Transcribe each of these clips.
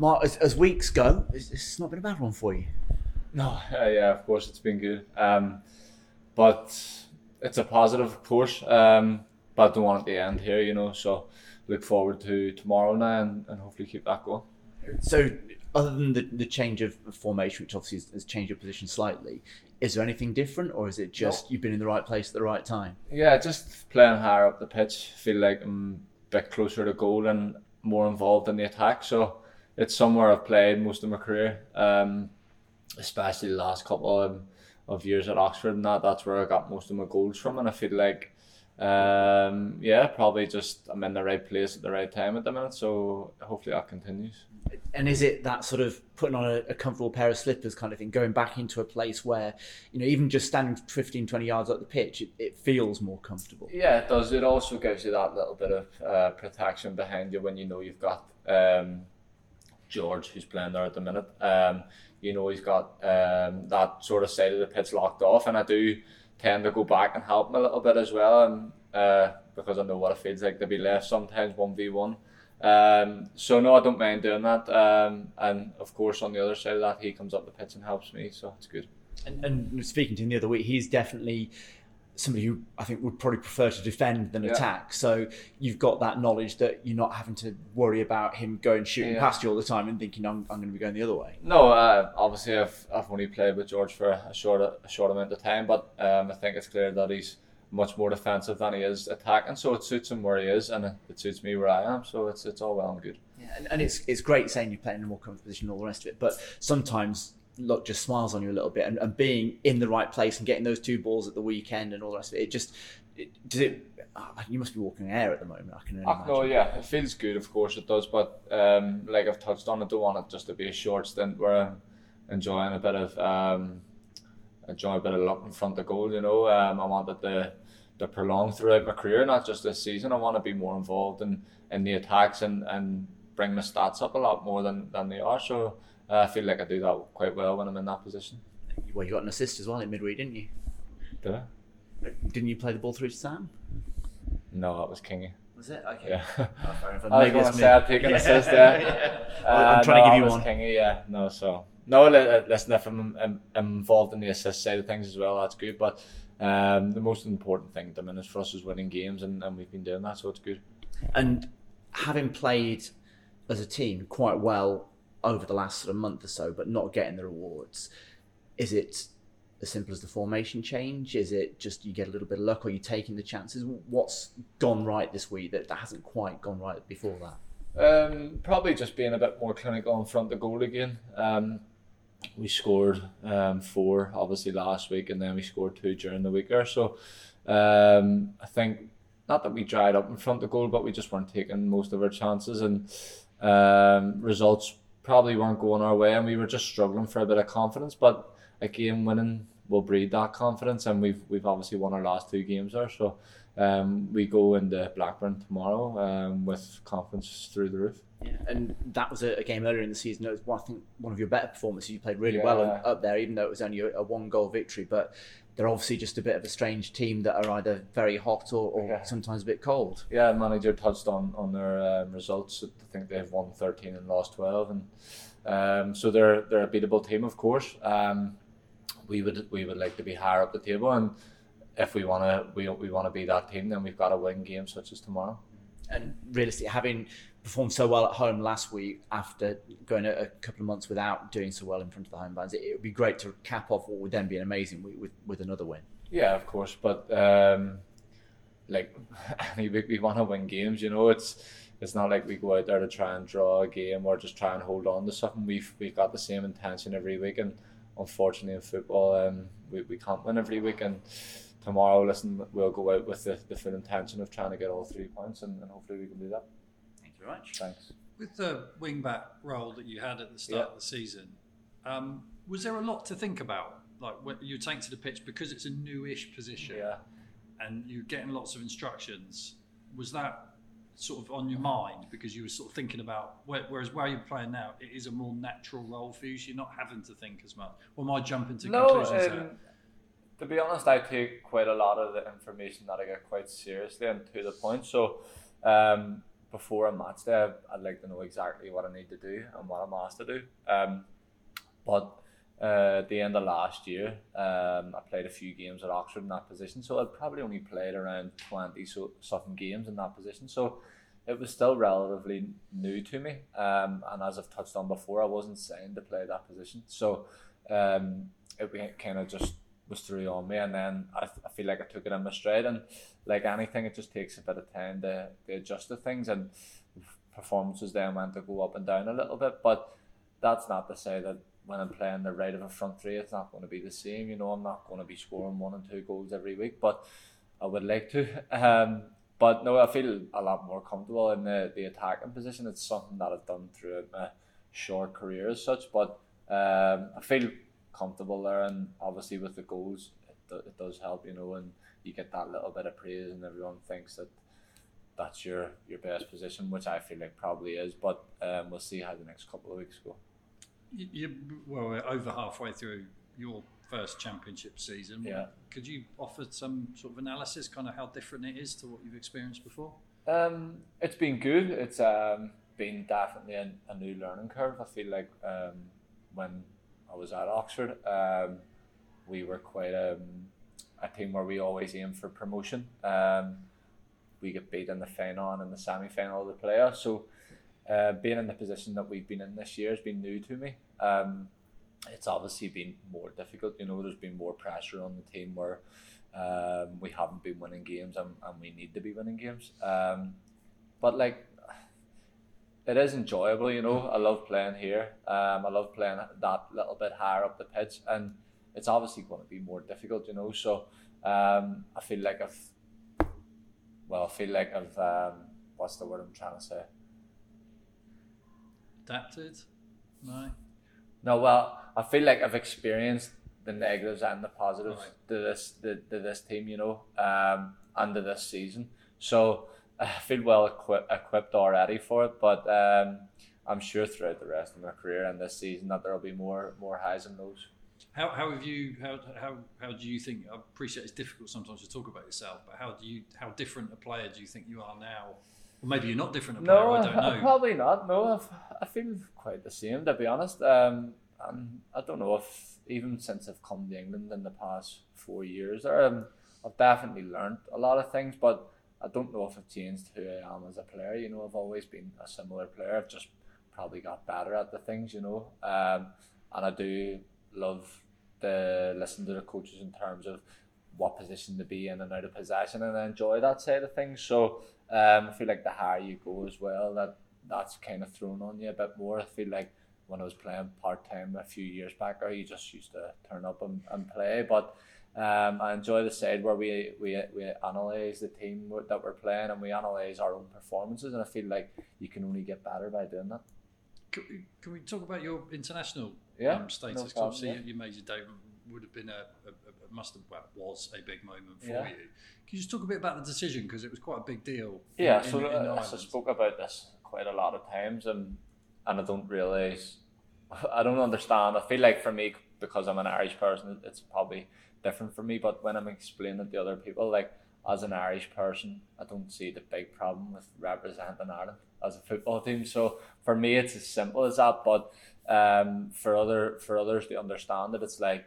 Mark, as, as weeks go, it's, it's not been a bad one for you. No, uh, yeah, of course it's been good. Um, but it's a positive, of course. Um, but don't want it to end here, you know. So look forward to tomorrow now and, and hopefully keep that going. So, other than the, the change of formation, which obviously has, has changed your position slightly, is there anything different, or is it just No. you've been in the right place at the right time? Yeah, just playing higher up the pitch. Feel like I'm a bit closer to goal and more involved in the attack. So it's somewhere I've played most of my career, um, especially the last couple of, of years at Oxford and that. That's where I got most of my goals from, and I feel like, um, yeah, probably just I'm in the right place at the right time at the minute. So hopefully that continues. And is it that sort of putting on a, a comfortable pair of slippers kind of thing, going back into a place where, you know, even just standing 15, 20 yards up the pitch, it, it feels more comfortable? Yeah, it does. It also gives you that little bit of uh, protection behind you when you know you've got um, George, who's playing there at the minute. Um, you know he's got um, that sort of side of the pitch locked off, and I do tend to go back and help him a little bit as well, and uh, because I know what it feels like to be left sometimes one v one. Um, so no, I don't mind doing that. Um, and of course, on the other side of that, he comes up the pitch and helps me, so it's good. And, and speaking to him the other week, he's definitely somebody who I think would probably prefer to defend than Yeah. attack. So you've got that knowledge that you're not having to worry about him going shooting Yeah. past you all the time and thinking I'm, I'm going to be going the other way. No, uh, obviously I've, I've only played with George for a short a short amount of time, but um, I think it's clear that he's much more defensive than he is attacking. So it suits him where he is, and it, it suits me where I am. So it's it's all well and good. Yeah, and, and it's it's great saying you're playing in a more comfortable position and all the rest of it, but sometimes luck just smiles on you a little bit, and, and being in the right place and getting those two balls at the weekend and all the rest of it, it just it, does it. ah, You must be walking air at the moment. I can only Oh, yeah, it feels good. Of course it does, but um, like I've touched on, I don't want it just to be a short stint where I'm enjoying a bit of um, enjoying a bit of luck in front of goal. You know, um, I want it to to prolong throughout my career, not just this season. I want to be more involved in, in the attacks and, and bring my stats up a lot more than, than they are. So uh, I feel like I do that quite well when I'm in that position. Well, you got an assist as well in midway, didn't you? Did I? Didn't you play the ball through to Sam? No, that was Kingy. Was it? Okay. Yeah. Oh, fair enough. I was going to say I'd take an Yeah. assist there. I'm Uh, trying to give you one. Kingy, yeah, no, so no. uh, Listen, if I'm, I'm, I'm involved in the assist side of things as well, that's good. But um, the most important thing at the minute for us is winning games, and, and we've been doing that, so it's good. And having played as a team quite well over the last sort of month or so, but not getting the rewards, is it as simple as the formation change? Is it just you get a little bit of luck, or you taking the chances? What's gone right this week that, that hasn't quite gone right before that? Um, probably just being a bit more clinical in front of goal again. Um, we scored um, four obviously last week, and then we scored two during the week there. So um, I think not that we dried up in front of the goal, but we just weren't taking most of our chances, and um, results probably weren't going our way, and we were just struggling for a bit of confidence. But a game winning will breed that confidence, and we've we've obviously won our last two games there. So um, we go into Blackburn tomorrow um, with confidence through the roof. Yeah, and that was a, a game earlier in the season. It was one, I think one of your better performances. You played really well up there, even though it was only a, a one goal victory. But they're obviously just a bit of a strange team that are either very hot or, or Yeah. sometimes a bit cold. Yeah, manager touched on on their um, results. I think they've won thirteen and lost twelve, and um, so they're they're a beatable team, of course. Um, we would we would like to be higher up the table, and if we wanna we we want to be that team, then we've got to win games such as tomorrow. And realistically, having performed so well at home last week after going a, a couple of months without doing so well in front of the home fans, it, it would be great to cap off what would then be an amazing week with, with another win. Yeah, of course, but um, like week we want to win games. You know, it's it's not like we go out there to try and draw a game or just try and hold on to something. We've we've got the same intention every week, and unfortunately in football, um, we, we can't win every week. And tomorrow, listen, we'll go out with the, the full intention of trying to get all three points, and, and hopefully we can do that. Thank you very much. Thanks. With the wing back role that you had at the start Yeah. of the season, um, was there a lot to think about? Like when you take to the pitch because it's a newish position Yeah. and you're getting lots of instructions. Was that sort of on your mind because you were sort of thinking about where, whereas where you're playing now, it is a more natural role for you. So you're not having to think as much. Or am I jumping to No, conclusions um, to be honest, I take quite a lot of the information that I get quite seriously and to the point. So, um, before a match day, I'd like to know exactly what I need to do and what I'm asked to do. Um, but uh, at the end of last year, um, I played a few games at Oxford in that position, so I'd probably only played around twenty so something games in that position. So it was still relatively new to me. Um, and as I've touched on before, I wasn't signed to play that position, so um, it kind of just was on me, and then I, I feel like I took it in my stride. And like anything, it just takes a bit of time to, to adjust to things, and performances then went to go up and down a little bit. But that's not to say that when I'm playing the right of a front three, it's not going to be the same. You know, I'm not going to be scoring one and two goals every week, but I would like to. Um, but no, I feel a lot more comfortable in the, the attacking position. It's something that I've done throughout my short career as such, but um, I feel comfortable there, and obviously with the goals, it, do, it does help, you know, and you get that little bit of praise, and everyone thinks that that's your your best position, which I feel like probably is. But um, we'll see how the next couple of weeks go. You, you well, we're over halfway through your first championship season. Yeah. Could you offer some sort of analysis, kind of how different it is to what you've experienced before? Um, it's been good. It's um, been definitely a, a new learning curve. I feel like um, when I was at Oxford, um, we were quite um, a team where we always aim for promotion. Um, we get beat in the final and in the semi final of the playoffs. So uh, being in the position that we've been in this year has been new to me. Um, it's obviously been more difficult. You know, there's been more pressure on the team where um, we haven't been winning games and, and we need to be winning games. Um, but like, it is enjoyable. You know, I love playing here. Um, I love playing that little bit higher up the pitch, and it's obviously going to be more difficult. You know, so um, I feel like I've well, I feel like I've um, what's the word I'm trying to say? Adapted? No. No, well, I feel like I've experienced the negatives and the positives Right. to this to, to this team, you know, um, to this season. So I feel well equi- equipped already for it, but um, I'm sure throughout the rest of my career and this season that there will be more more highs and lows. How, how have you how, how how do you think I appreciate it's difficult sometimes to talk about yourself but how do you how different a player do you think you are now or maybe you're not different a player No, I don't know probably not. No, I've, I feel quite the same to be honest. Um, and I don't know if even since I've come to England in the past four years, um, I've definitely learned a lot of things, but I don't know if I've changed who I am as a player. You know, I've always been a similar player. I've just probably got better at the things. You know, um, and I do love the listen to the coaches in terms of what position to be in and out of possession, and I enjoy that side of things. So um, I feel like the higher you go as well, that that's kind of thrown on you a bit more. I feel like when I was playing part time a few years back, you just used to turn up and, and play. But um, I enjoy the side where we we we analyze the team that we're playing and we analyze our own performances, and I feel like you can only get better by doing that. can, we- can we talk about your international Yeah, um, status no problem, obviously yeah. your, your major debut would have been a, a, a must have well, was a big moment for Yeah. you can you just talk a bit about the decision because it was quite a big deal in- Yeah, in, so in, uh, the I spoke about this quite a lot of times, and and I don't realize, I don't understand. I feel like for me, because I'm an Irish person, it's probably different for me. But when I'm explaining it to other people, like as an Irish person, I don't see the big problem with representing Ireland as a football team. So for me, it's as simple as that. But um, for other for others to understand it, it's like,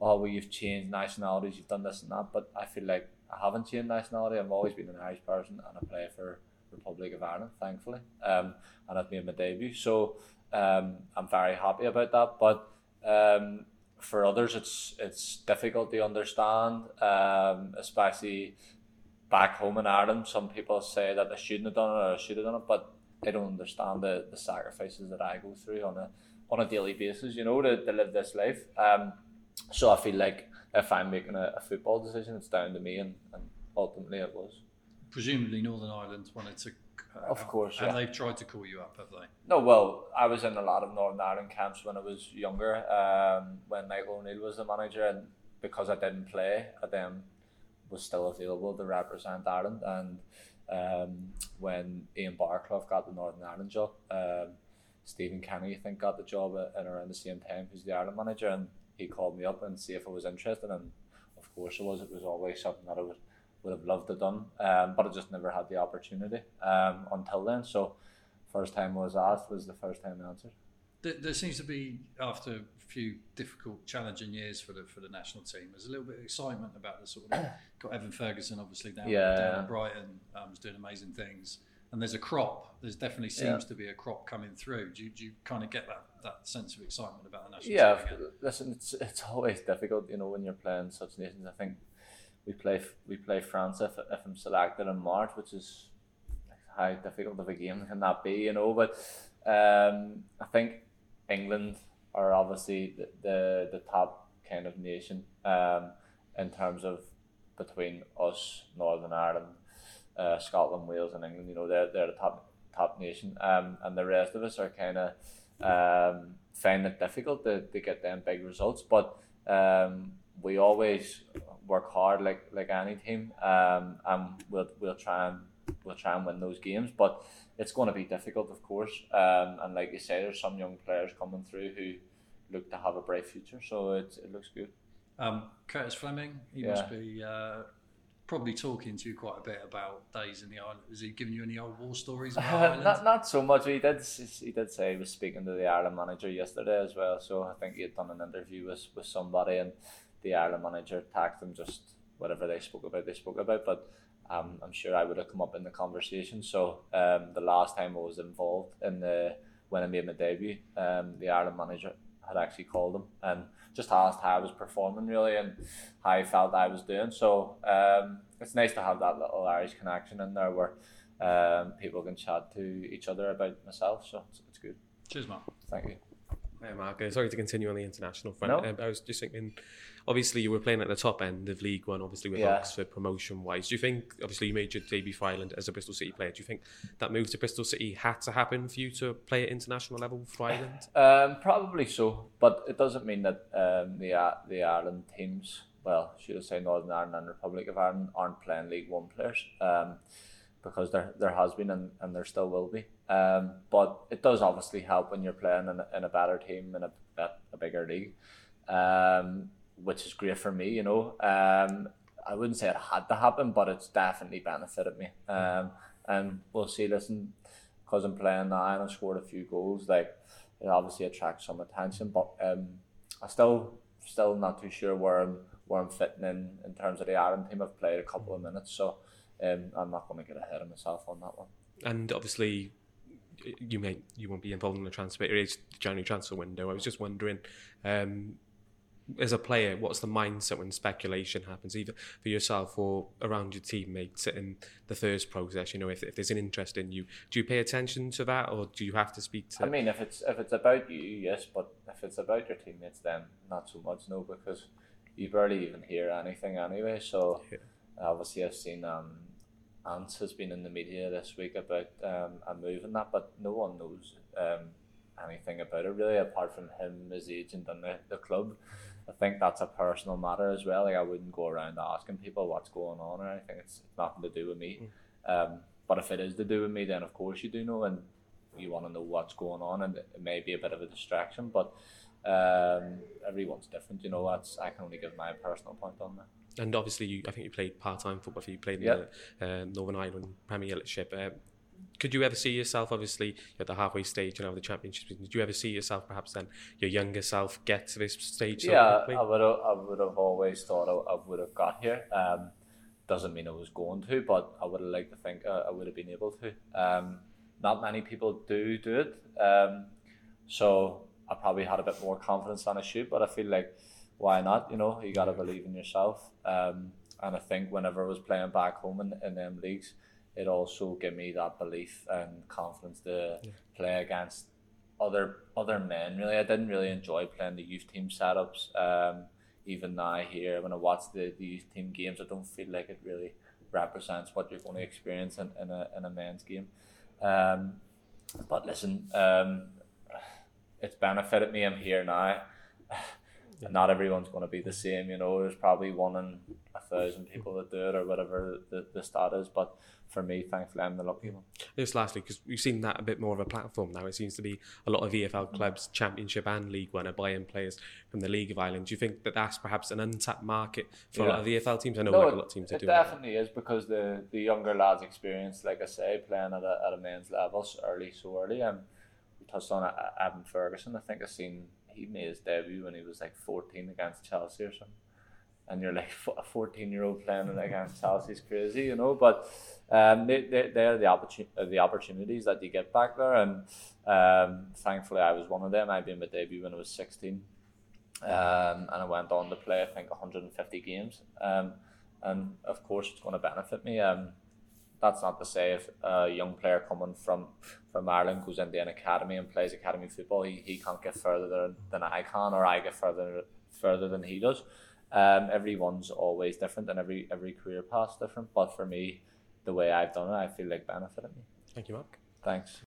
oh, well, you've changed nationalities, you've done this and that. But I feel like I haven't changed nationality. I've always been an Irish person, and I play for Republic of Ireland, thankfully. Um, and I've made my debut, so um, I'm very happy about that. But um, for others, it's it's difficult to understand, um, especially back home in Ireland. Some people say that I shouldn't have done it or I should have done it, but they don't understand the, the sacrifices that I go through on a on a daily basis. You know, to, to live this life. Um, so I feel like if I'm making a, a football decision, it's down to me, and, and ultimately it was. presumably Northern Ireland wanted to uh, Of course, and yeah. they've tried to call you up have they No, well, I was in a lot of Northern Ireland camps when I was younger, um, when Michael O'Neill was the manager, and because I didn't play, I then was still available to represent Ireland. And um, when Ian Baraclough got the Northern Ireland job, um, Stephen Kenny, I think, got the job at, at around the same time. He's the Ireland manager, and he called me up and see if I was interested. And of course, I was. It was always something that I would would have loved to done, um, but I just never had the opportunity um, until then. So first time I was asked was the first time I answered. There, there seems to be after a few difficult, challenging years for the for the national team. There's a little bit of excitement about the sort of got Evan Ferguson obviously down, Yeah. down at Brighton, um, was doing amazing things. And there's a crop. There's definitely seems Yeah. to be a crop coming through. Do you, do you kind of get that, that sense of excitement about the national Yeah, team Yeah, listen, it's it's always difficult, you know, when you're playing such nations. I think we play we play France if, if I'm selected in March, which is how difficult of a game can that be, you know? But um, I think England are obviously the, the the top kind of nation um, in terms of between us, Northern Ireland, uh, Scotland, Wales, and England. You know, they're they're the top top nation, um, and the rest of us are kind of um, find it difficult to, to get them big results. But um, we always work hard like like any team, um, and we'll we'll try and we'll try and win those games. But it's going to be difficult, of course. Um, and like you say, there's some young players coming through who look to have a bright future. So it it looks good. Um, Curtis Fleming, he Yeah. must be uh, probably talking to you quite a bit about days in the island. Is he giving you any old war stories about Ireland? not not so much. He did he did say he was speaking to the Ireland manager yesterday as well. So I think he had done an interview with with somebody, and the Ireland manager tagged them just whatever they spoke about. They spoke about, but. Um, I'm sure I would have come up in the conversation. So um, the last time I was involved in the when I made my debut, um, the Ireland manager had actually called him and just asked how I was performing really and how I felt I was doing. So um, it's nice to have that little Irish connection in there where um, people can chat to each other about myself. So it's, it's good. Cheers, Mark. Thank you. Hi, Mark. Sorry to continue on the international front. No. Um, I was just thinking, obviously, you were playing at the top end of League One, obviously, with Yeah. Oxford promotion wise. Do you think, obviously, you made your debut for Ireland as a Bristol City player. Do you think that move to Bristol City had to happen for you to play at international level for Ireland? Um, probably so, but it doesn't mean that um, the uh, the Ireland teams, well, should I say Northern Ireland and Republic of Ireland, aren't playing League One players, um, because there there has been and, and there still will be. Um, but it does obviously help when you're playing in a, in a better team in a, a, a bigger league, um, which is great for me. You know, um, I wouldn't say it had to happen, but it's definitely benefited me. Um, and we'll see. Listen, because I'm playing now and I scored a few goals, like it obviously attracts some attention. But um, I still still not too sure where I'm where I'm fitting in in terms of the Ireland team. I've played a couple of minutes, so um, I'm not going to get ahead of myself on that one. And obviously, you may you won't be involved in the transfer. It is the January transfer window. I was just wondering, um, as a player, what's the mindset when speculation happens, either for yourself or around your teammates in the first process? You know, if, if there's an interest in you, do you pay attention to that, or do you have to speak to? I mean, if it's if it's about you, yes, but if it's about your teammates, then not so much, no, because you barely even hear anything anyway. So Yeah. obviously, I've seen um, Ants has been in the media this week about um, a move and that, but no one knows um, anything about it really, apart from him, his agent, and the, the club. I think that's a personal matter as well. Like I wouldn't go around asking people what's going on or anything. It's nothing to do with me. Um, but if it is to do with me, then of course you do know, and you want to know what's going on, and it may be a bit of a distraction. But um, everyone's different, you know. That's I can only give my personal point on that. And obviously, you, I think you played part-time football. You played in Yeah. the uh, Northern Ireland Premiership. Uh, could you ever see yourself, obviously, at the halfway stage you know, the championship? Did you ever see yourself, perhaps then, your younger self, get to this stage? yeah? I would have, I would have always thought I, I would have got here. Um, doesn't mean I was going to, but I would have liked to think uh, I would have been able to. Um, not many people do do it, um, so I probably had a bit more confidence than I should. But I feel like why not? You know, you got to believe in yourself. Um, and I think whenever I was playing back home in, in them leagues, it also gave me that belief and confidence to play against other other men. Really, I didn't really enjoy playing the youth team setups. Um, even now here, when I watch the, the youth team games, I don't feel like it really represents what you're going to experience in, in a in a men's game. Um, but listen, um, it's benefited me. I'm here now. Not everyone's going to be the same, you know. There's probably one in a thousand people that do it or whatever the, the stat is. But for me, thankfully, I'm the lucky one. Just lastly, because we've seen that a bit more of a platform now. It seems to be a lot of EFL clubs, Championship and League One, are buying players from the League of Ireland. Do you think that that's perhaps an untapped market for a lot of EFL teams? I know like a lot of teams are it doing that. definitely is because the, the younger lads' experience, like I say, playing at a, at a men's level so early, so early. Um, we touched on uh, Evan Ferguson. I think I've seen he made his debut when he was like 14 against Chelsea or something. And you're like a 14 year old playing against Chelsea is crazy, you know. But um, they, they, they're the, opportun- the opportunities that you get back there. And um, thankfully, I was one of them. I made my debut when I was 16. Um, and I went on to play, I think, 150 games. Um, and of course, it's going to benefit me. Um, that's not to say if a young player coming from from Ireland goes into an academy and plays academy football, he, he can't get further than, than I can, or I get further further than he does. Um, everyone's always different, and every every career path's different. But for me, the way I've done it, I feel like benefited me. Thank you, Mark. Thanks.